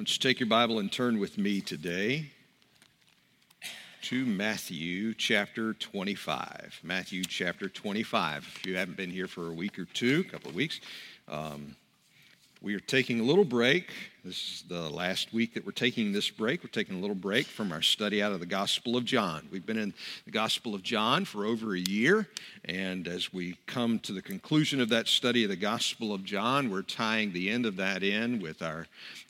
Let's take your Bible and turn with me today to Matthew chapter 25. Matthew chapter 25. If you haven't been here for a week or two, a couple of weeks, um, we are taking a little break. This is the last week that we're taking this break. We're taking a little break from our study out of the Gospel of John. We've been in the Gospel of John for over a year, and as we come to the conclusion of that study of the Gospel of John, we're tying the end of that in with our,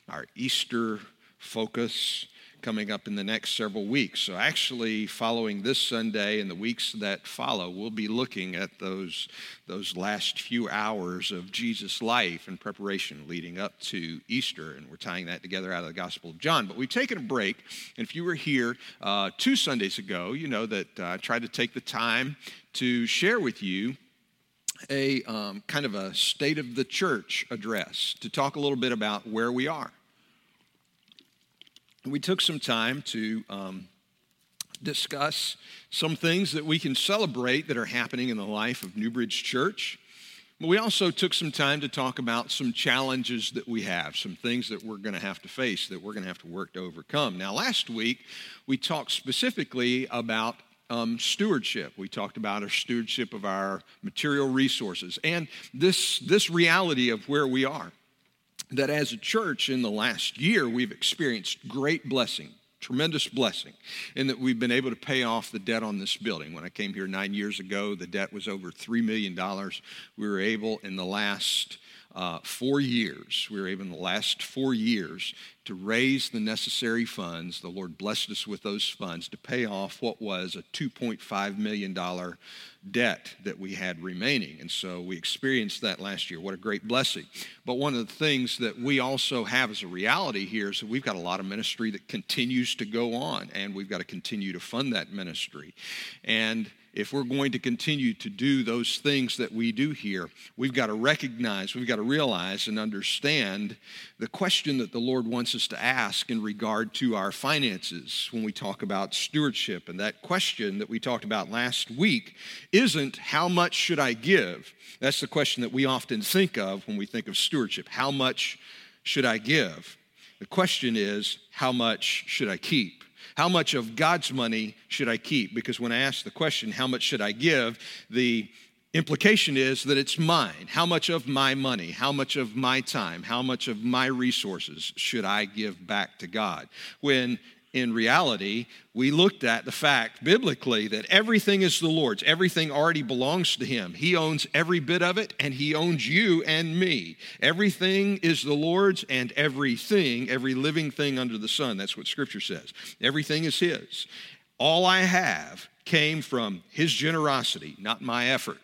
our Easter focus coming up in the next several weeks. So, actually, following this Sunday and the weeks that follow, we'll be looking at those, those last few hours of Jesus' life and preparation leading up to Easter. And we're tying that together out of the Gospel of John. But we've taken a break. And if you were here uh, two Sundays ago, you know that uh, I tried to take the time to share with you a um, kind of a state of the church address to talk a little bit about where we are we took some time to um, discuss some things that we can celebrate that are happening in the life of Newbridge Church. But we also took some time to talk about some challenges that we have, some things that we're going to have to face, that we're going to have to work to overcome. Now, last week, we talked specifically about um, stewardship. We talked about our stewardship of our material resources and this, this reality of where we are that as a church in the last year, we've experienced great blessing, tremendous blessing, in that we've been able to pay off the debt on this building. When I came here nine years ago, the debt was over $3 million. We were able in the last uh, four years, we were able in the last four years to raise the necessary funds. The Lord blessed us with those funds to pay off what was a $2.5 million debt that we had remaining. And so we experienced that last year. What a great blessing. But one of the things that we also have as a reality here is that we've got a lot of ministry that continues to go on, and we've got to continue to fund that ministry. And if we're going to continue to do those things that we do here, we've got to recognize, we've got to realize and understand the question that the Lord wants us to ask in regard to our finances when we talk about stewardship. And that question that we talked about last week isn't how much should I give? That's the question that we often think of when we think of stewardship. How much should I give? The question is, how much should I keep? How much of God's money should I keep? Because when I ask the question, how much should I give? The implication is that it's mine. How much of my money, how much of my time, how much of my resources should I give back to God? When in reality, we looked at the fact biblically that everything is the Lord's. Everything already belongs to Him. He owns every bit of it, and He owns you and me. Everything is the Lord's, and everything, every living thing under the sun. That's what Scripture says. Everything is His. All I have came from His generosity, not my effort.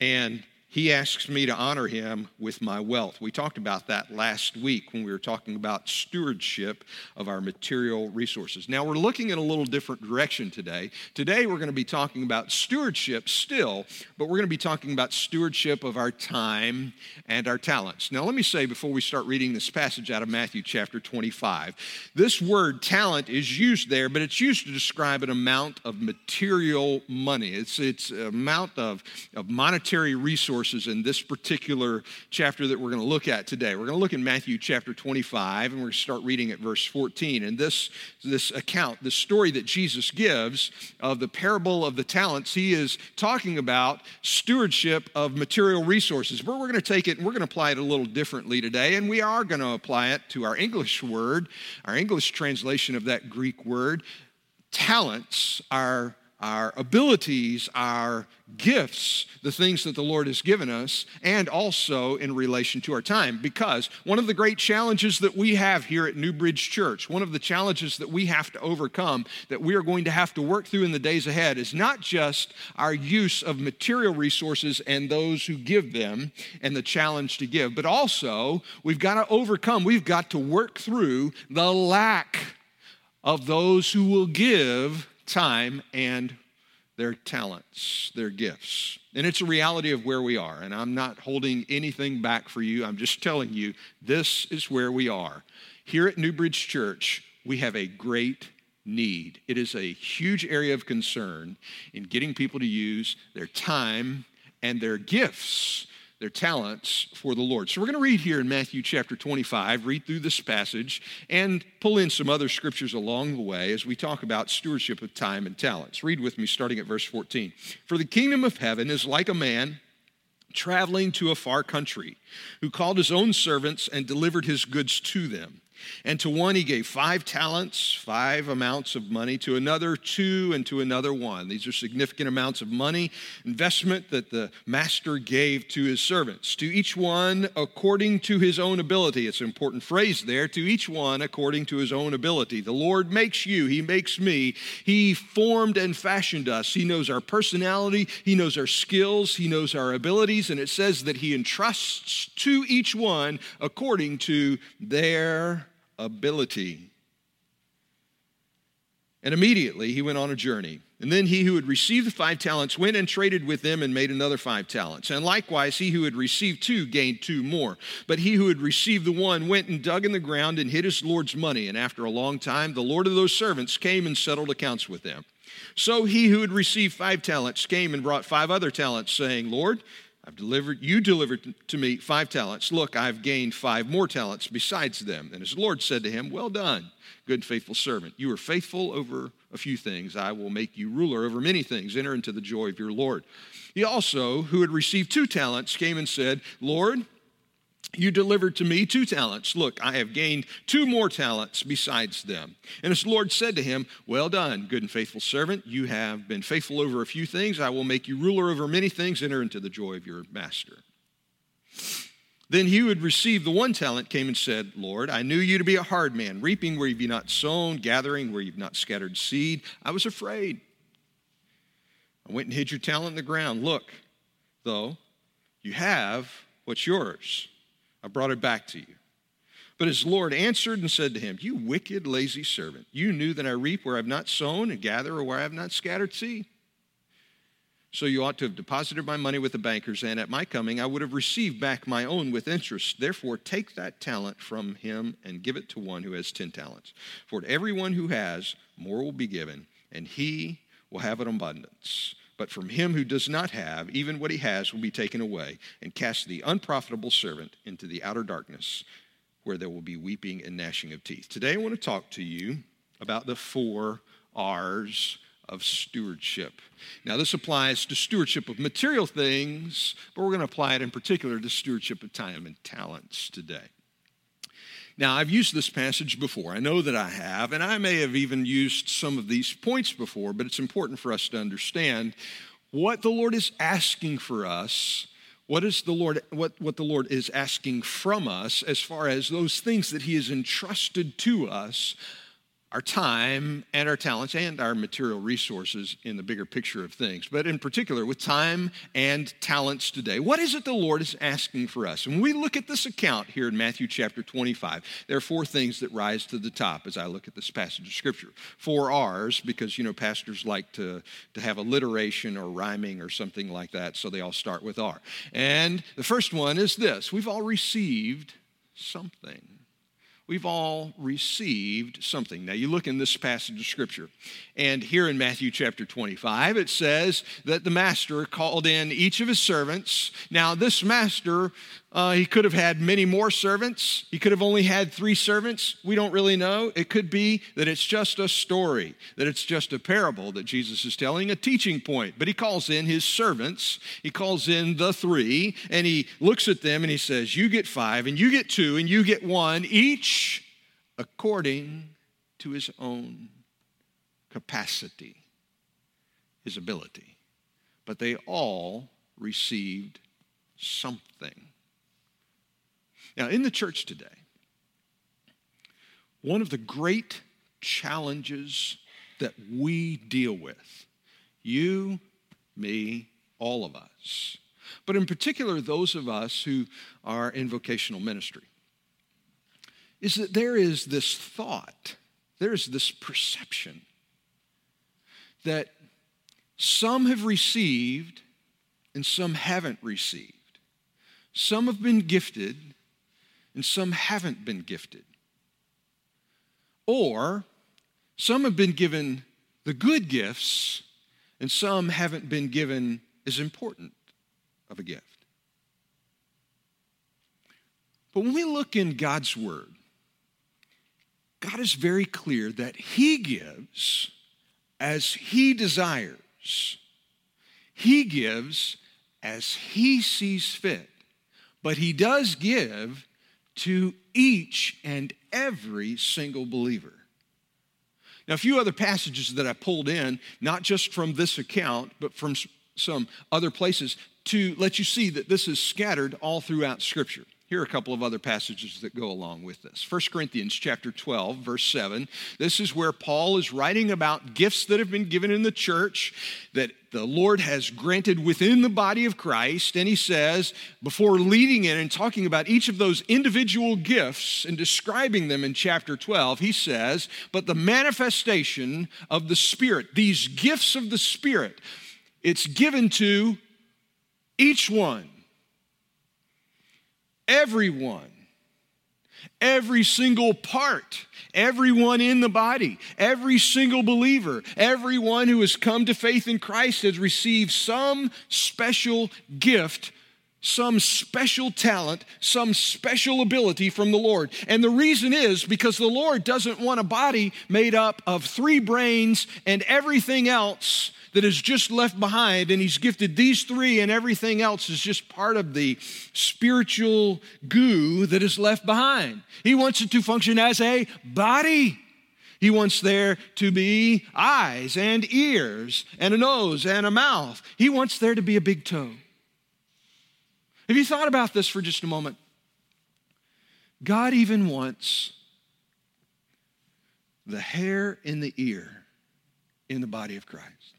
And he asks me to honor him with my wealth. We talked about that last week when we were talking about stewardship of our material resources. Now we're looking in a little different direction today. Today we're going to be talking about stewardship still, but we're going to be talking about stewardship of our time and our talents. Now let me say before we start reading this passage out of Matthew chapter 25, this word talent is used there, but it's used to describe an amount of material money. It's it's amount of, of monetary resources verses in this particular chapter that we're going to look at today. We're going to look in Matthew chapter 25, and we're going to start reading at verse 14. And this, this account, the story that Jesus gives of the parable of the talents, he is talking about stewardship of material resources. But we're going to take it and we're going to apply it a little differently today, and we are going to apply it to our English word, our English translation of that Greek word. Talents are our abilities, our gifts, the things that the Lord has given us, and also in relation to our time. Because one of the great challenges that we have here at New Bridge Church, one of the challenges that we have to overcome, that we are going to have to work through in the days ahead, is not just our use of material resources and those who give them and the challenge to give, but also we've got to overcome, we've got to work through the lack of those who will give time and their talents, their gifts. And it's a reality of where we are. And I'm not holding anything back for you. I'm just telling you this is where we are. Here at New Bridge Church, we have a great need. It is a huge area of concern in getting people to use their time and their gifts their talents for the Lord. So we're going to read here in Matthew chapter 25, read through this passage, and pull in some other scriptures along the way as we talk about stewardship of time and talents. Read with me starting at verse 14. For the kingdom of heaven is like a man traveling to a far country who called his own servants and delivered his goods to them. And to one he gave five talents, five amounts of money, to another two, and to another one. These are significant amounts of money, investment that the master gave to his servants. To each one according to his own ability. It's an important phrase there. To each one according to his own ability. The Lord makes you, he makes me. He formed and fashioned us. He knows our personality, he knows our skills, he knows our abilities, and it says that he entrusts to each one according to their ability. And immediately he went on a journey. And then he who had received the five talents went and traded with them and made another five talents. And likewise, he who had received two gained two more. But he who had received the one went and dug in the ground and hid his Lord's money. And after a long time, the Lord of those servants came and settled accounts with them. So he who had received five talents came and brought five other talents, saying, Lord, I've delivered, you delivered to me five talents. Look, I've gained five more talents besides them. And his Lord said to him, Well done, good and faithful servant. You are faithful over a few things. I will make you ruler over many things. Enter into the joy of your Lord. He also, who had received two talents, came and said, Lord, you delivered to me two talents. Look, I have gained two more talents besides them. And his Lord said to him, Well done, good and faithful servant. You have been faithful over a few things. I will make you ruler over many things. Enter into the joy of your master. Then he who had received the one talent came and said, Lord, I knew you to be a hard man, reaping where you've not sown, gathering where you've not scattered seed. I was afraid. I went and hid your talent in the ground. Look, though, you have what's yours. I brought it back to you. But his Lord answered and said to him, You wicked, lazy servant, you knew that I reap where I've not sown and gather where I have not scattered seed. So you ought to have deposited my money with the bankers, and at my coming I would have received back my own with interest. Therefore, take that talent from him and give it to one who has ten talents. For to everyone who has, more will be given, and he will have an abundance. But from him who does not have, even what he has will be taken away, and cast the unprofitable servant into the outer darkness, where there will be weeping and gnashing of teeth. Today I want to talk to you about the four R's of stewardship. Now, this applies to stewardship of material things, but we're going to apply it in particular to stewardship of time and talents today. Now, I've used this passage before. I know that I have, and I may have even used some of these points before, but it's important for us to understand what the Lord is asking for us. What is the Lord what, what the Lord is asking from us as far as those things that He has entrusted to us our time and our talents and our material resources in the bigger picture of things, but in particular with time and talents today. What is it the Lord is asking for us? When we look at this account here in Matthew chapter 25, there are four things that rise to the top as I look at this passage of Scripture. Four R's, because, you know, pastors like to, to have alliteration or rhyming or something like that, so they all start with R. And the first one is this we've all received something. We've all received something. Now, you look in this passage of Scripture, and here in Matthew chapter 25, it says that the master called in each of his servants. Now, this master uh, he could have had many more servants. He could have only had three servants. We don't really know. It could be that it's just a story, that it's just a parable that Jesus is telling, a teaching point. But he calls in his servants, he calls in the three, and he looks at them and he says, You get five, and you get two, and you get one, each according to his own capacity, his ability. But they all received something. Now, in the church today, one of the great challenges that we deal with, you, me, all of us, but in particular those of us who are in vocational ministry, is that there is this thought, there is this perception that some have received and some haven't received. Some have been gifted and some haven't been gifted. Or some have been given the good gifts, and some haven't been given as important of a gift. But when we look in God's Word, God is very clear that He gives as He desires. He gives as He sees fit. But He does give to each and every single believer. Now, a few other passages that I pulled in, not just from this account, but from some other places, to let you see that this is scattered all throughout Scripture. Here are a couple of other passages that go along with this. 1 Corinthians chapter 12, verse 7. This is where Paul is writing about gifts that have been given in the church that the Lord has granted within the body of Christ. And he says, before leading in and talking about each of those individual gifts and describing them in chapter 12, he says, But the manifestation of the Spirit, these gifts of the Spirit, it's given to each one everyone, every single part, everyone in the body, every single believer, everyone who has come to faith in Christ has received some special gift. Some special talent, some special ability from the Lord. And the reason is because the Lord doesn't want a body made up of three brains and everything else that is just left behind, and He's gifted these three, and everything else is just part of the spiritual goo that is left behind. He wants it to function as a body. He wants there to be eyes and ears and a nose and a mouth. He wants there to be a big toe. Have you thought about this for just a moment? God even wants the hair in the ear in the body of Christ.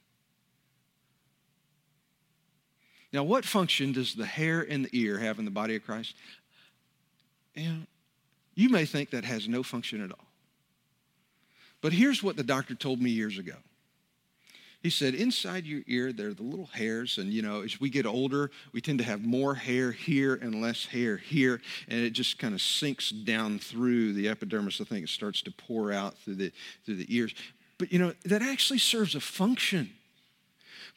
Now, what function does the hair in the ear have in the body of Christ? You, you may think that has no function at all. But here's what the doctor told me years ago. He said, inside your ear, there are the little hairs, and you know, as we get older, we tend to have more hair here and less hair here, and it just kind of sinks down through the epidermis. I think it starts to pour out through the through the ears. But you know, that actually serves a function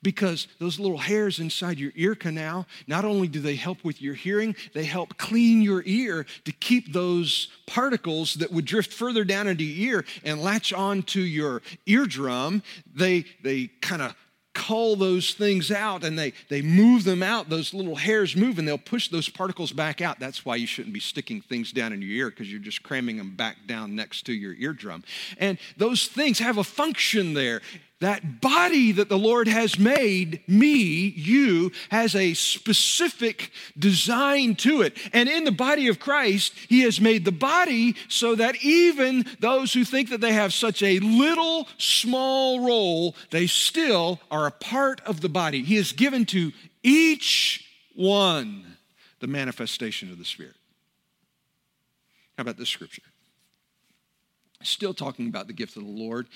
because those little hairs inside your ear canal, not only do they help with your hearing, they help clean your ear to keep those particles that would drift further down into your ear and latch onto your eardrum. They, they kind of cull those things out and they, they move them out. Those little hairs move and they'll push those particles back out. That's why you shouldn't be sticking things down in your ear because you're just cramming them back down next to your eardrum. And those things have a function there that body that the Lord has made, me, you, has a specific design to it. And in the body of Christ, He has made the body so that even those who think that they have such a little, small role, they still are a part of the body. He has given to each one the manifestation of the Spirit. How about this scripture? Still talking about the gift of the Lord.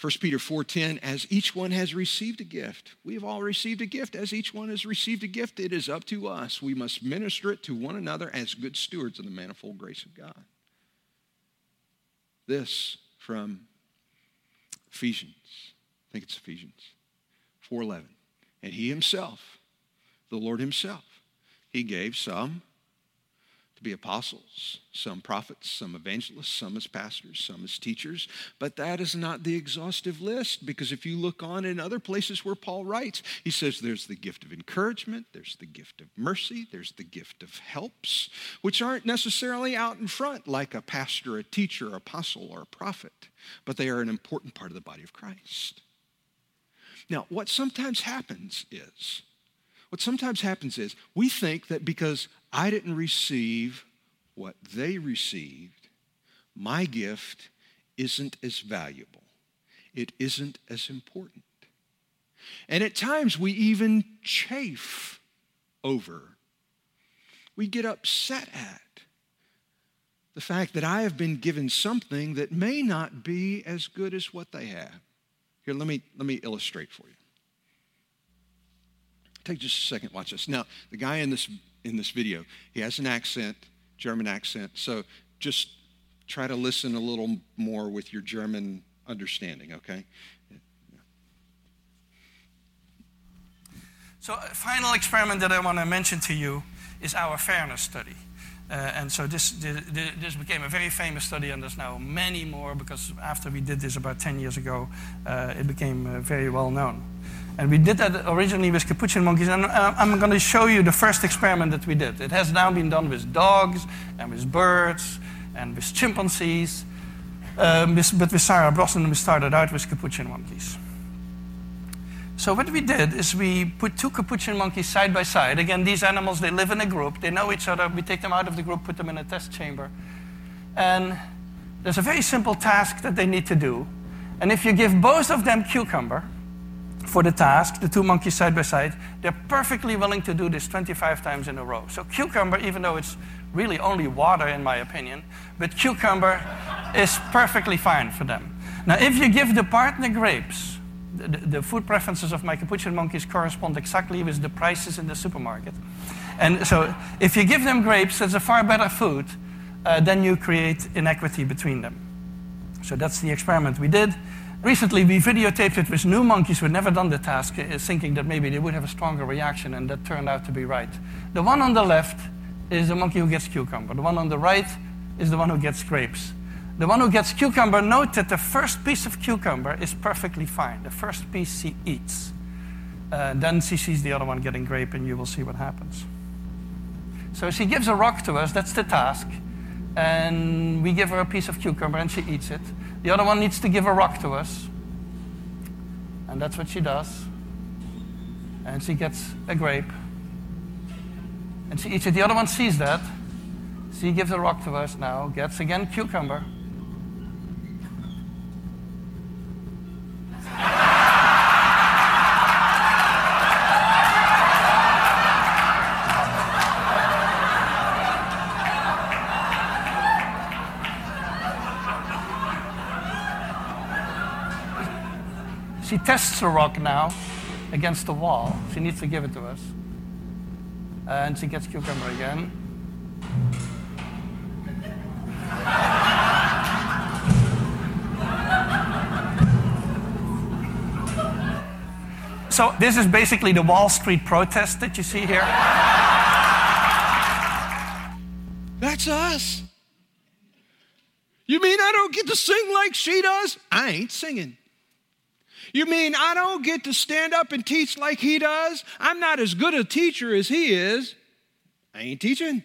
1 Peter 4:10 as each one has received a gift we have all received a gift. As each one has received a gift it is up to us. We must minister it to one another as good stewards of the manifold grace of God. This from Ephesians. I think it's Ephesians 4:11 and he himself the Lord himself he gave some be apostles, some prophets, some evangelists, some as pastors, some as teachers. But that is not the exhaustive list because if you look on in other places where Paul writes, he says there's the gift of encouragement, there's the gift of mercy, there's the gift of helps, which aren't necessarily out in front like a pastor, a teacher, apostle, or a prophet, but they are an important part of the body of Christ. Now, what sometimes happens is, what sometimes happens is we think that because I didn't receive what they received, my gift isn't as valuable. It isn't as important. And at times we even chafe over, we get upset at the fact that I have been given something that may not be as good as what they have. Here, let me, let me illustrate for you. Take just a second, watch this. Now, the guy in this in this video. He has an accent, German accent. So just try to listen a little more with your German understanding, okay? So, a final experiment that I want to mention to you is our fairness study. Uh, and so this, this became a very famous study, and there's now many more because after we did this about 10 years ago, uh, it became uh, very well known. And we did that originally with capuchin monkeys, and uh, I'm going to show you the first experiment that we did. It has now been done with dogs, and with birds, and with chimpanzees. Um, but with Sarah Brosnan, we started out with capuchin monkeys. So what we did is we put two capuchin monkeys side by side. Again, these animals, they live in a group. They know each other. We take them out of the group, put them in a test chamber. And there's a very simple task that they need to do. And if you give both of them cucumber for the task, the two monkeys side by side, they're perfectly willing to do this 25 times in a row. So cucumber, even though it's really only water in my opinion, but cucumber is perfectly fine for them. Now, if you give the partner grapes, the, the, food preferences of my capuchin monkeys correspond exactly with the prices in the supermarket. And so if you give them grapes, that's a far better food, uh, then you create inequity between them. So that's the experiment we did. Recently, we videotaped it with new monkeys who had never done the task, uh, thinking that maybe they would have a stronger reaction, and that turned out to be right. The one on the left is the monkey who gets cucumber. The one on the right is the one who gets grapes. The one who gets cucumber, note that the first piece of cucumber is perfectly fine. The first piece she eats. Uh, then she sees the other one getting grape, and you will see what happens. So she gives a rock to us, that's the task. And we give her a piece of cucumber, and she eats it. The other one needs to give a rock to us. And that's what she does. And she gets a grape. And she eats it. The other one sees that. She gives a rock to us now, gets again cucumber. She tests the rock now against the wall. She needs to give it to us. And she gets cucumber again. So this is basically the Wall Street protest that you see here. That's us. You mean I don't get to sing like she does? I ain't singing. You mean I don't get to stand up and teach like he does? I'm not as good a teacher as he is. I ain't teaching.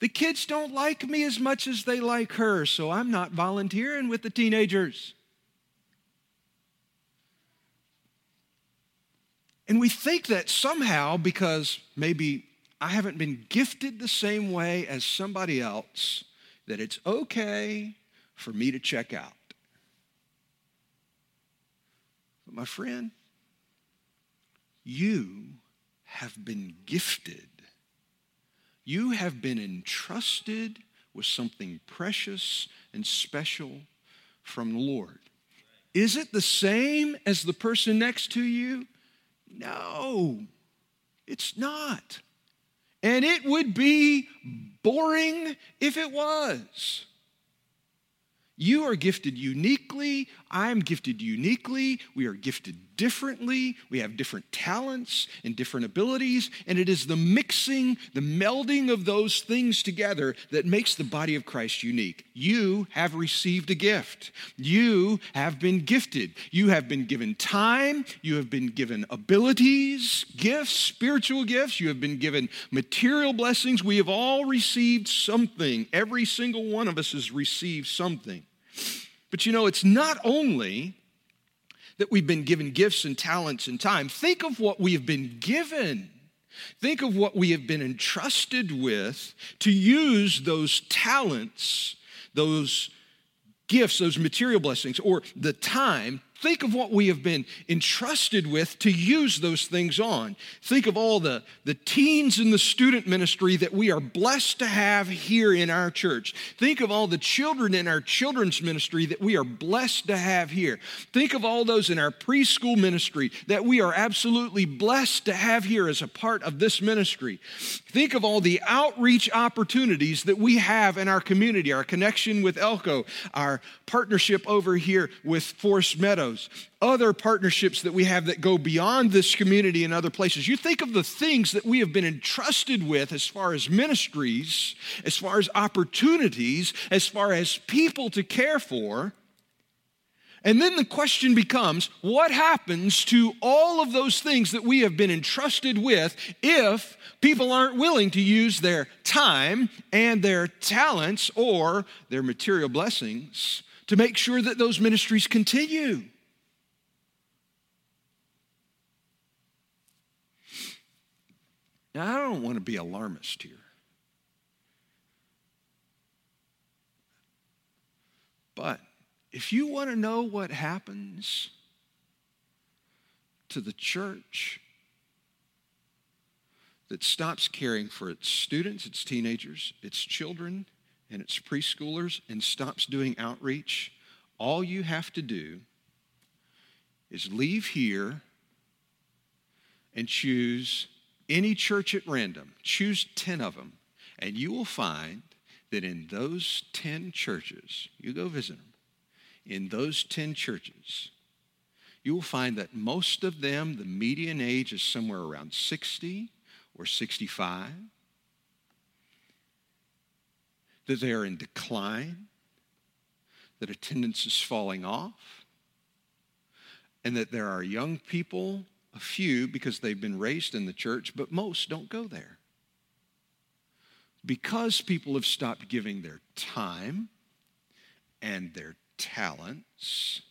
The kids don't like me as much as they like her, so I'm not volunteering with the teenagers. And we think that somehow, because maybe I haven't been gifted the same way as somebody else, that it's okay for me to check out. But my friend, you have been gifted. You have been entrusted with something precious and special from the Lord. Is it the same as the person next to you? No, it's not. And it would be boring if it was. You are gifted uniquely. I am gifted uniquely. We are gifted differently. We have different talents and different abilities. And it is the mixing, the melding of those things together that makes the body of Christ unique. You have received a gift. You have been gifted. You have been given time. You have been given abilities, gifts, spiritual gifts. You have been given material blessings. We have all received something. Every single one of us has received something. But you know, it's not only that we've been given gifts and talents and time. Think of what we have been given. Think of what we have been entrusted with to use those talents, those gifts, those material blessings, or the time Think of what we have been entrusted with to use those things on. Think of all the, the teens in the student ministry that we are blessed to have here in our church. Think of all the children in our children's ministry that we are blessed to have here. Think of all those in our preschool ministry that we are absolutely blessed to have here as a part of this ministry. Think of all the outreach opportunities that we have in our community, our connection with Elko, our partnership over here with Forest Meadow those other partnerships that we have that go beyond this community and other places. You think of the things that we have been entrusted with as far as ministries, as far as opportunities, as far as people to care for. And then the question becomes what happens to all of those things that we have been entrusted with if people aren't willing to use their time and their talents or their material blessings to make sure that those ministries continue? Now, I don't want to be alarmist here. But if you want to know what happens to the church that stops caring for its students, its teenagers, its children, and its preschoolers and stops doing outreach, all you have to do is leave here and choose any church at random. Choose 10 of them, and you will find that in those 10 churches, you go visit them, in those 10 churches, you will find that most of them, the median age is somewhere around 60 or 65, that they are in decline, that attendance is falling off, and that there are young people, a few because they've been raised in the church, but most don't go there. Because people have stopped giving their time and their talents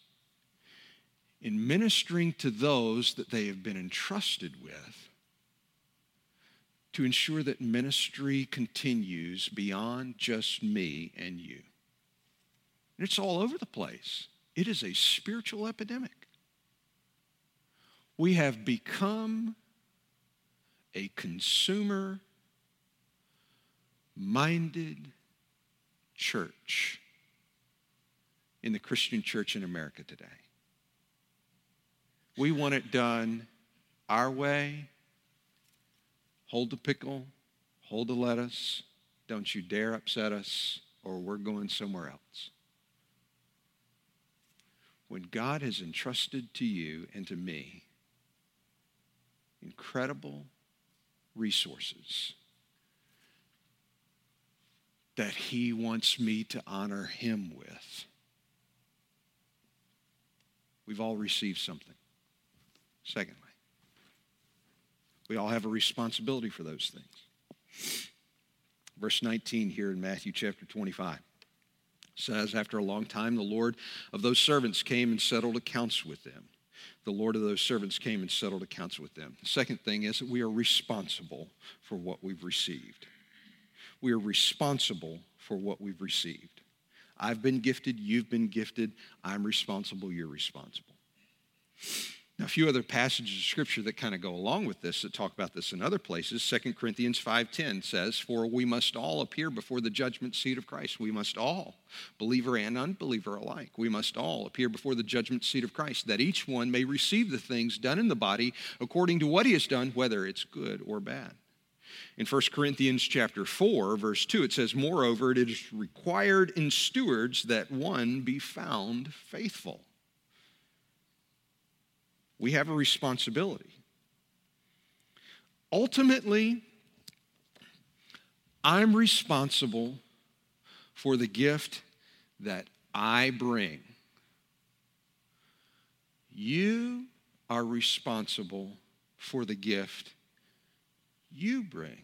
in ministering to those that they have been entrusted with to ensure that ministry continues beyond just me and you. And it's all over the place. It is a spiritual epidemic. We have become a consumer minded church in the Christian church in America today. We want it done our way. Hold the pickle, hold the lettuce. Don't you dare upset us, or we're going somewhere else. When God has entrusted to you and to me incredible resources that He wants me to honor Him with We've all received something. Secondly, we all have a responsibility for those things. Verse 19 here in Matthew chapter 25 says, After a long time, the Lord of those servants came and settled accounts with them. The Lord of those servants came and settled accounts with them. The second thing is that we are responsible for what we've received. We are responsible for what we've received. I've been gifted, you've been gifted, I'm responsible, you're responsible. Now, a few other passages of scripture that kind of go along with this that talk about this in other places. 2 Corinthians 5:10 says, "For we must all appear before the judgment seat of Christ. We must all, believer and unbeliever alike, we must all appear before the judgment seat of Christ, that each one may receive the things done in the body according to what he has done, whether it's good or bad." In 1 Corinthians chapter 4, verse 2, it says, Moreover, it is required in stewards that one be found faithful. We have a responsibility. Ultimately, I'm responsible for the gift that I bring. You are responsible for the gift you bring.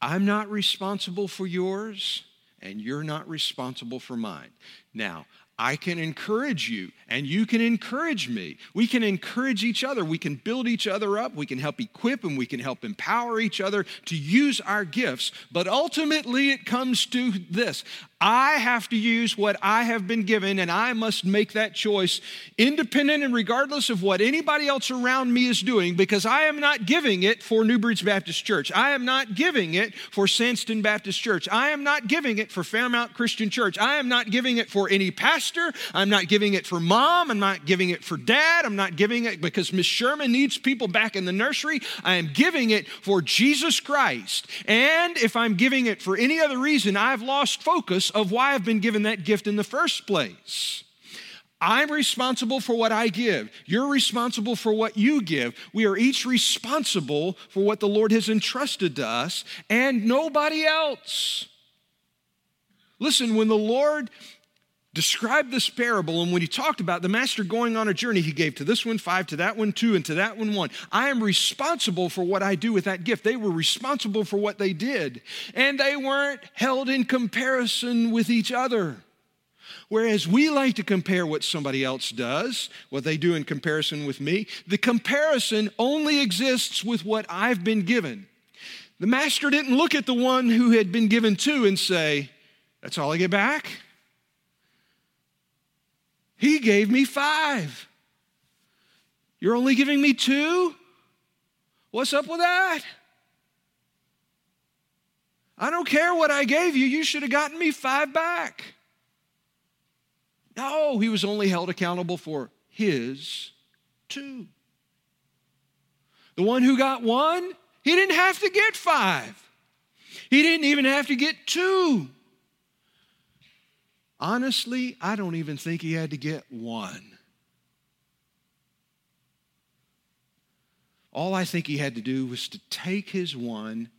I'm not responsible for yours, and you're not responsible for mine. Now, I can encourage you, and you can encourage me. We can encourage each other. We can build each other up. We can help equip and we can help empower each other to use our gifts. But ultimately, it comes to this I have to use what I have been given, and I must make that choice independent and regardless of what anybody else around me is doing, because I am not giving it for Newbridge Baptist Church. I am not giving it for Sandston Baptist Church. I am not giving it for Fairmount Christian Church. I am not giving it for any pastor pastor. I'm not giving it for mom. I'm not giving it for dad. I'm not giving it because Miss Sherman needs people back in the nursery. I am giving it for Jesus Christ. And if I'm giving it for any other reason, I've lost focus of why I've been given that gift in the first place. I'm responsible for what I give. You're responsible for what you give. We are each responsible for what the Lord has entrusted to us and nobody else. Listen, when the Lord described this parable and when he talked about the master going on a journey, he gave to this one five, to that one two, and to that one one. I am responsible for what I do with that gift. They were responsible for what they did, and they weren't held in comparison with each other. Whereas we like to compare what somebody else does, what they do in comparison with me, the comparison only exists with what I've been given. The master didn't look at the one who had been given two and say, That's all I get back? He gave me five. You're only giving me two? What's up with that? I don't care what I gave you, you should have gotten me five back. No, he was only held accountable for his two. The one who got one, he didn't have to get five. He didn't even have to get two. Honestly, I don't even think he had to get one. All I think he had to do was to take his one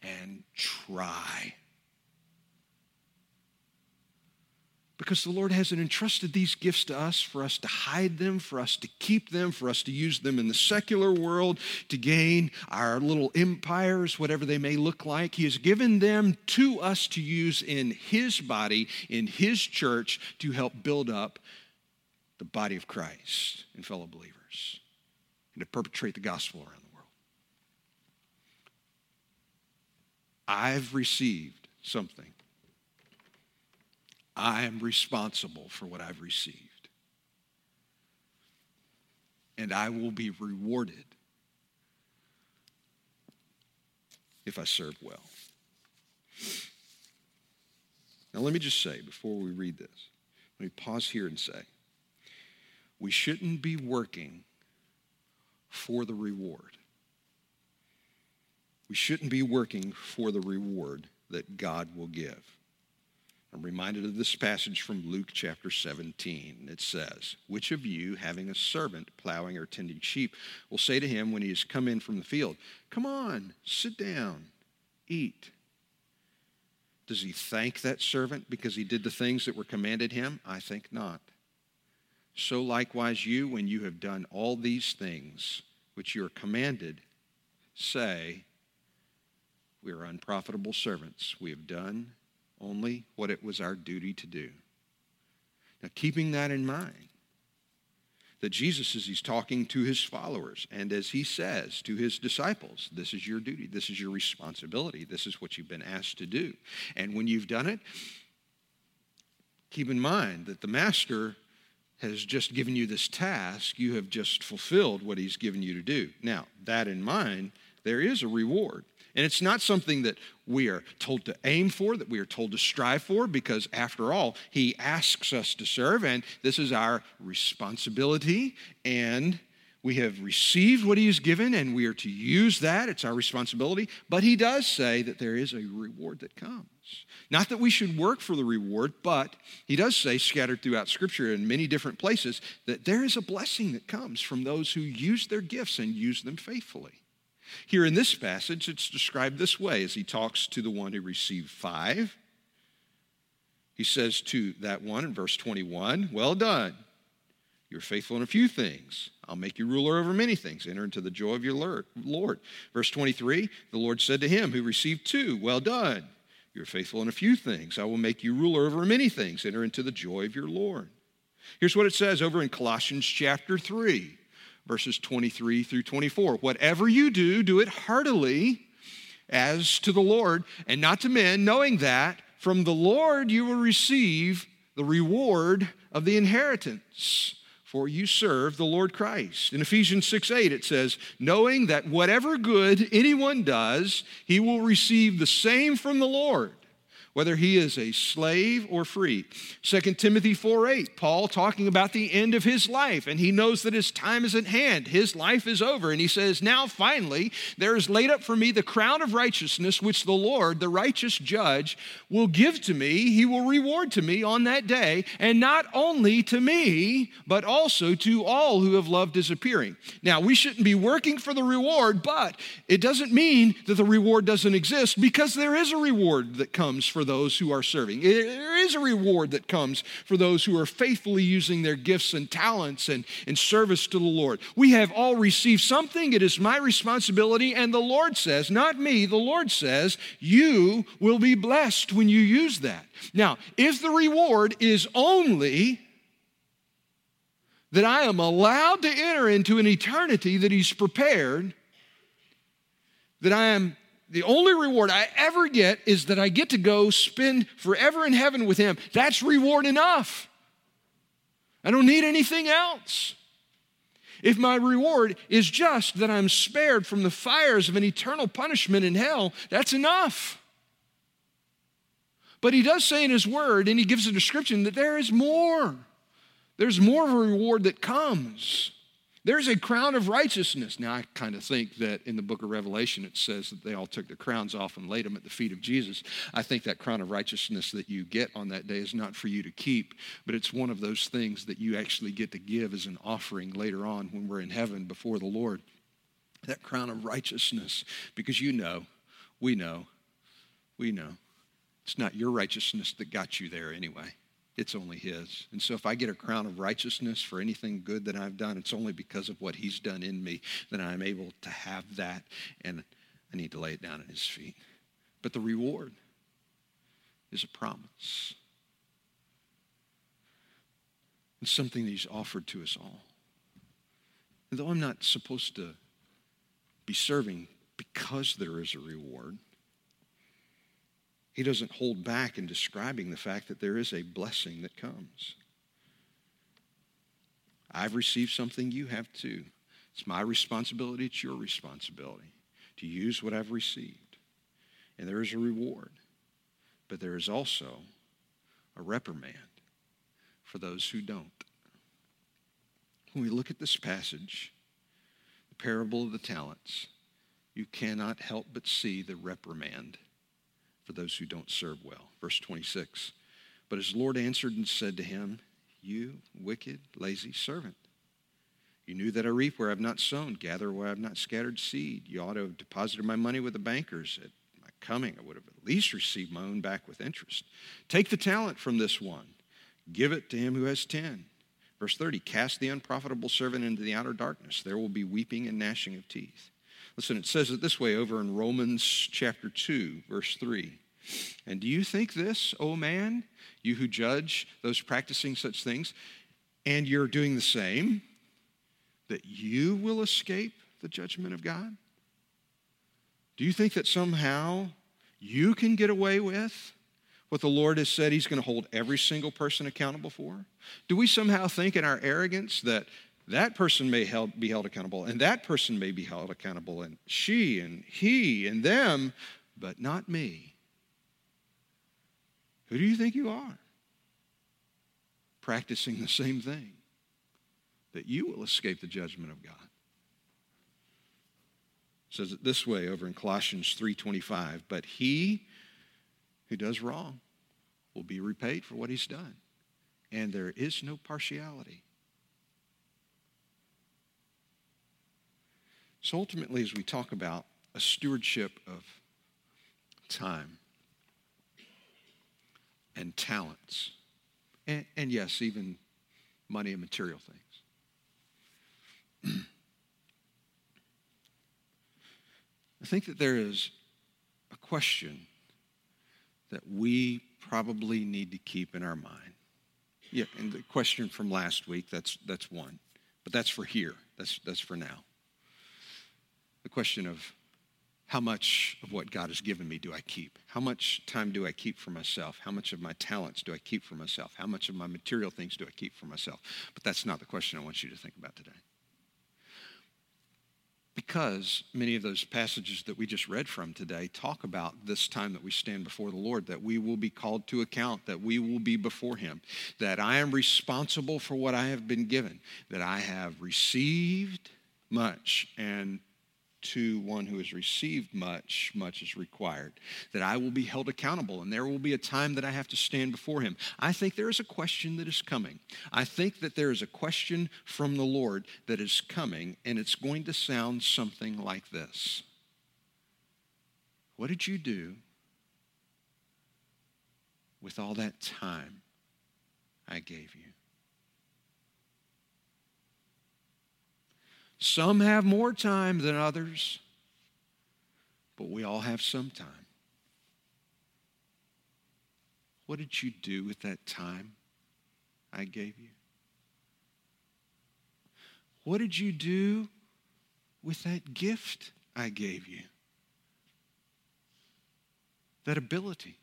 and try. Because the Lord hasn't entrusted these gifts to us for us to hide them, for us to keep them, for us to use them in the secular world to gain our little empires, whatever they may look like. He has given them to us to use in His body, in His church, to help build up the body of Christ and fellow believers and to perpetrate the gospel around the world. I've received something I am responsible for what I've received. And I will be rewarded if I serve well. Now, let me just say before we read this, let me pause here and say we shouldn't be working for the reward. We shouldn't be working for the reward that God will give. I'm reminded of this passage from Luke chapter 17. It says, Which of you, having a servant plowing or tending sheep, will say to him when he has come in from the field, Come on, sit down, eat? Does he thank that servant because he did the things that were commanded him? I think not. So likewise, you, when you have done all these things which you are commanded, say, We are unprofitable servants. We have done only what it was our duty to do. Now, keeping that in mind, that Jesus, as he's talking to his followers, and as he says to his disciples, this is your duty, this is your responsibility, this is what you've been asked to do. And when you've done it, keep in mind that the master has just given you this task, you have just fulfilled what he's given you to do. Now, that in mind, there is a reward. And it's not something that we are told to aim for, that we are told to strive for, because after all, He asks us to serve, and this is our responsibility. And we have received what He has given, and we are to use that. It's our responsibility. But He does say that there is a reward that comes. Not that we should work for the reward, but He does say, scattered throughout Scripture in many different places, that there is a blessing that comes from those who use their gifts and use them faithfully. Here in this passage, it's described this way as he talks to the one who received five. He says to that one in verse 21, Well done. You're faithful in a few things. I'll make you ruler over many things. Enter into the joy of your Lord. Verse 23, the Lord said to him who received two, Well done. You're faithful in a few things. I will make you ruler over many things. Enter into the joy of your Lord. Here's what it says over in Colossians chapter 3 verses 23 through 24. Whatever you do, do it heartily as to the Lord and not to men, knowing that from the Lord you will receive the reward of the inheritance. For you serve the Lord Christ. In Ephesians 6 8, it says, knowing that whatever good anyone does, he will receive the same from the Lord whether he is a slave or free. 2 Timothy 4 8, Paul talking about the end of his life, and he knows that his time is at hand. His life is over. And he says, Now finally, there is laid up for me the crown of righteousness, which the Lord, the righteous judge, will give to me. He will reward to me on that day, and not only to me, but also to all who have loved his appearing. Now, we shouldn't be working for the reward, but it doesn't mean that the reward doesn't exist because there is a reward that comes for those who are serving. There is a reward that comes for those who are faithfully using their gifts and talents and in service to the Lord. We have all received something. It is my responsibility. And the Lord says, not me, the Lord says, you will be blessed when you use that. Now, if the reward is only that I am allowed to enter into an eternity that He's prepared, that I am the only reward I ever get is that I get to go spend forever in heaven with Him. That's reward enough. I don't need anything else. If my reward is just that I'm spared from the fires of an eternal punishment in hell, that's enough. But he does say in his word, and he gives a description that there is more. There's more of a reward that comes. There's a crown of righteousness. Now, I kind of think that in the book of Revelation it says that they all took their crowns off and laid them at the feet of Jesus. I think that crown of righteousness that you get on that day is not for you to keep, but it's one of those things that you actually get to give as an offering later on when we're in heaven before the Lord. That crown of righteousness, because you know, we know, we know. It's not your righteousness that got you there anyway. It's only His. And so if I get a crown of righteousness for anything good that I've done, it's only because of what He's done in me that I'm able to have that. And I need to lay it down at His feet. But the reward is a promise. It's something that He's offered to us all. And though I'm not supposed to be serving because there is a reward, he doesn't hold back in describing the fact that there is a blessing that comes. I've received something, you have too. It's my responsibility, it's your responsibility to use what I've received. And there is a reward, but there is also a reprimand for those who don't. When we look at this passage, the parable of the talents, you cannot help but see the reprimand for those who don't serve well. Verse 26. But his Lord answered and said to him, You wicked, lazy servant. You knew that I reap where I have not sown, gather where I have not scattered seed. You ought to have deposited my money with the bankers. At my coming, I would have at least received my own back with interest. Take the talent from this one, give it to him who has ten. Verse 30 Cast the unprofitable servant into the outer darkness. There will be weeping and gnashing of teeth. Listen, it says it this way over in Romans chapter 2, verse 3. And do you think this, O man, you who judge those practicing such things, and you're doing the same, that you will escape the judgment of God? Do you think that somehow you can get away with what the Lord has said He's going to hold every single person accountable for? Do we somehow think in our arrogance that that person may be held accountable, and that person may be held accountable, and she and he and them, but not me. Who do you think you are? Practicing the same thing, that you will escape the judgment of God. It says it this way over in Colossians 3:25, but he who does wrong will be repaid for what he's done. And there is no partiality. So ultimately, as we talk about a stewardship of time and talents, and, and yes, even money and material things, I think that there is a question that we probably need to keep in our mind. Yeah, and the question from last week, that's, that's one. But that's for here. That's, that's for now the question of how much of what God has given me do I keep? How much time do I keep for myself? How much of my talents do I keep for myself? How much of my material things do I keep for myself? But that's not the question I want you to think about today. because many of those passages that we just read from today talk about this time that we stand before the Lord, that we will be called to account, that we will be before Him, that I am responsible for what I have been given, that I have received much, and to one who has received much, much is required. That I will be held accountable and there will be a time that I have to stand before him. I think there is a question that is coming. I think that there is a question from the Lord that is coming, and it's going to sound something like this What did you do with all that time I gave you? Some have more time than others, but we all have some time. What did you do with that time I gave you? What did you do with that gift I gave you? That ability.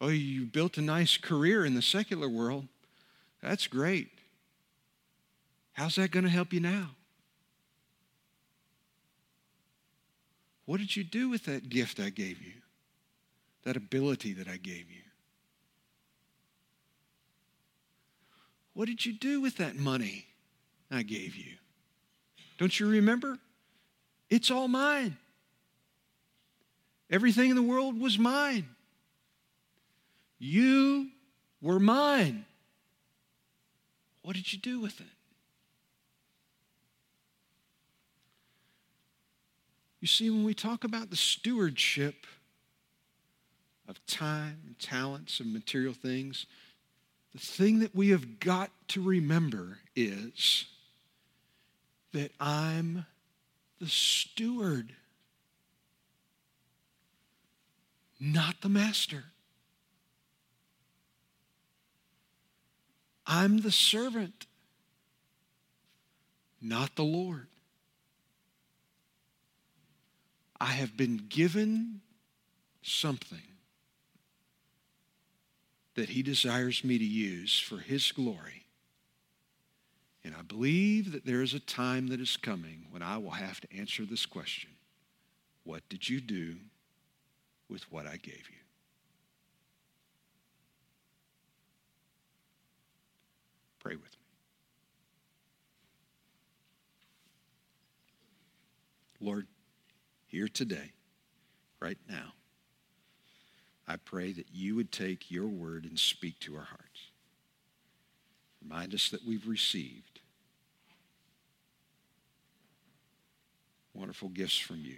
Oh, you built a nice career in the secular world. That's great. How's that going to help you now? What did you do with that gift I gave you? That ability that I gave you? What did you do with that money I gave you? Don't you remember? It's all mine. Everything in the world was mine. You were mine. What did you do with it? You see, when we talk about the stewardship of time and talents and material things, the thing that we have got to remember is that I'm the steward, not the master. I'm the servant, not the Lord. I have been given something that He desires me to use for His glory. And I believe that there is a time that is coming when I will have to answer this question What did you do with what I gave you? Pray with me. Lord, here today, right now, I pray that you would take your word and speak to our hearts. Remind us that we've received wonderful gifts from you.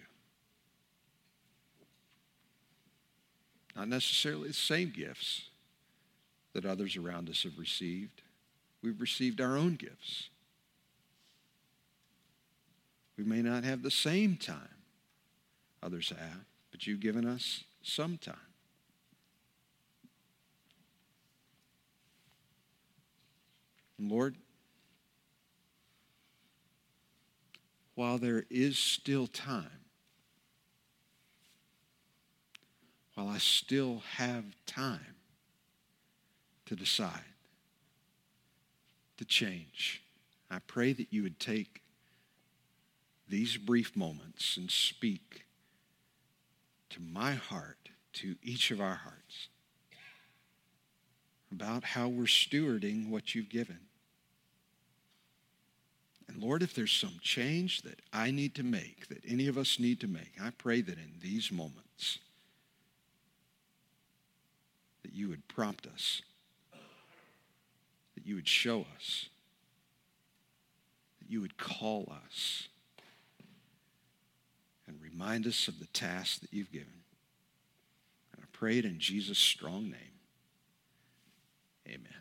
Not necessarily the same gifts that others around us have received. We've received our own gifts. We may not have the same time Others have, but you've given us some time. And Lord, while there is still time, while I still have time to decide, to change, I pray that you would take these brief moments and speak to my heart, to each of our hearts, about how we're stewarding what you've given. And Lord, if there's some change that I need to make, that any of us need to make, I pray that in these moments, that you would prompt us, that you would show us, that you would call us remind us of the task that you've given. And I pray it in Jesus' strong name. Amen.